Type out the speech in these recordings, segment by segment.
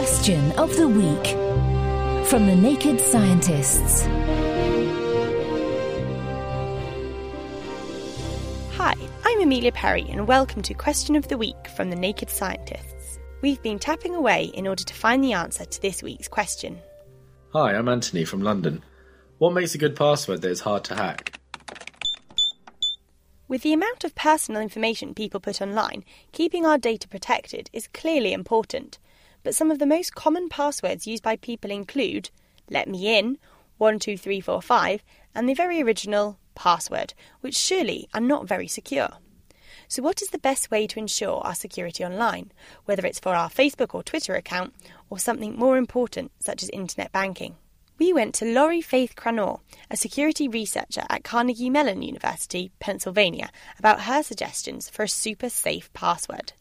Question of the Week from the Naked Scientists. Hi, I'm Amelia Perry, and welcome to Question of the Week from the Naked Scientists. We've been tapping away in order to find the answer to this week's question. Hi, I'm Anthony from London. What makes a good password that is hard to hack? With the amount of personal information people put online, keeping our data protected is clearly important. But some of the most common passwords used by people include let me in, 12345, and the very original password, which surely are not very secure. So, what is the best way to ensure our security online, whether it's for our Facebook or Twitter account, or something more important, such as internet banking? We went to Lorrie Faith Cranor, a security researcher at Carnegie Mellon University, Pennsylvania, about her suggestions for a super safe password.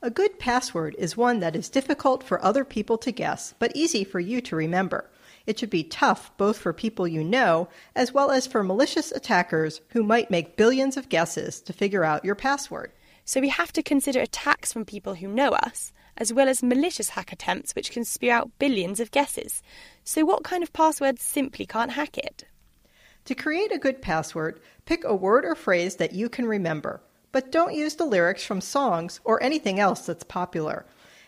A good password is one that is difficult for other people to guess, but easy for you to remember. It should be tough both for people you know as well as for malicious attackers who might make billions of guesses to figure out your password. So we have to consider attacks from people who know us, as well as malicious hack attempts which can spew out billions of guesses. So, what kind of password simply can't hack it? To create a good password, pick a word or phrase that you can remember, but don't use the lyrics from songs or anything else that's popular.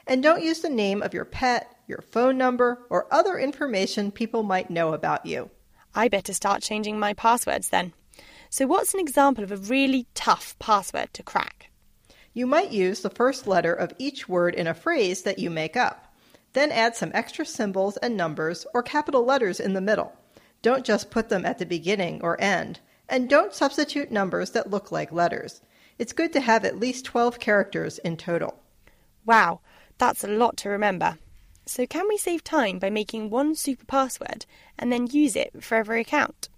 And don't use the name of your pet, your phone number, or other information people might know about you. I better start changing my passwords then. So, what's an example of a really tough password to crack? You might use the first letter of each word in a phrase that you make up. Then add some extra symbols and numbers or capital letters in the middle. Don't just put them at the beginning or end. And don't substitute numbers that look like letters. It's good to have at least 12 characters in total. Wow, that's a lot to remember. So, can we save time by making one super password and then use it for every account?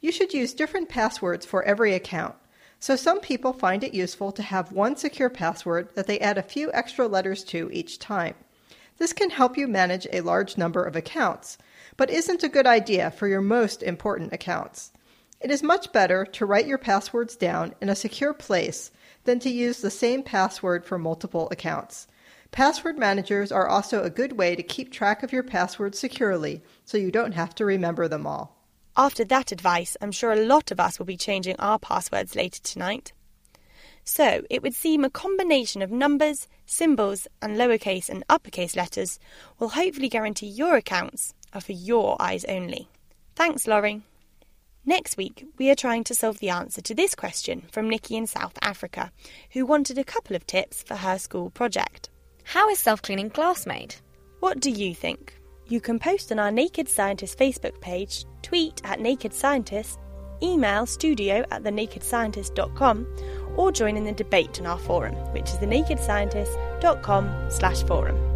You should use different passwords for every account. So, some people find it useful to have one secure password that they add a few extra letters to each time. This can help you manage a large number of accounts, but isn't a good idea for your most important accounts. It is much better to write your passwords down in a secure place than to use the same password for multiple accounts. Password managers are also a good way to keep track of your passwords securely so you don't have to remember them all. After that advice, I'm sure a lot of us will be changing our passwords later tonight. So, it would seem a combination of numbers, symbols, and lowercase and uppercase letters will hopefully guarantee your accounts are for your eyes only. Thanks, Lorrie. Next week, we are trying to solve the answer to this question from Nikki in South Africa, who wanted a couple of tips for her school project. How is self cleaning glass made? What do you think? You can post on our Naked Scientist Facebook page, tweet at Naked Scientist, email studio at thenakedscientist.com, or join in the debate on our forum, which is thenakedscientist.com slash forum.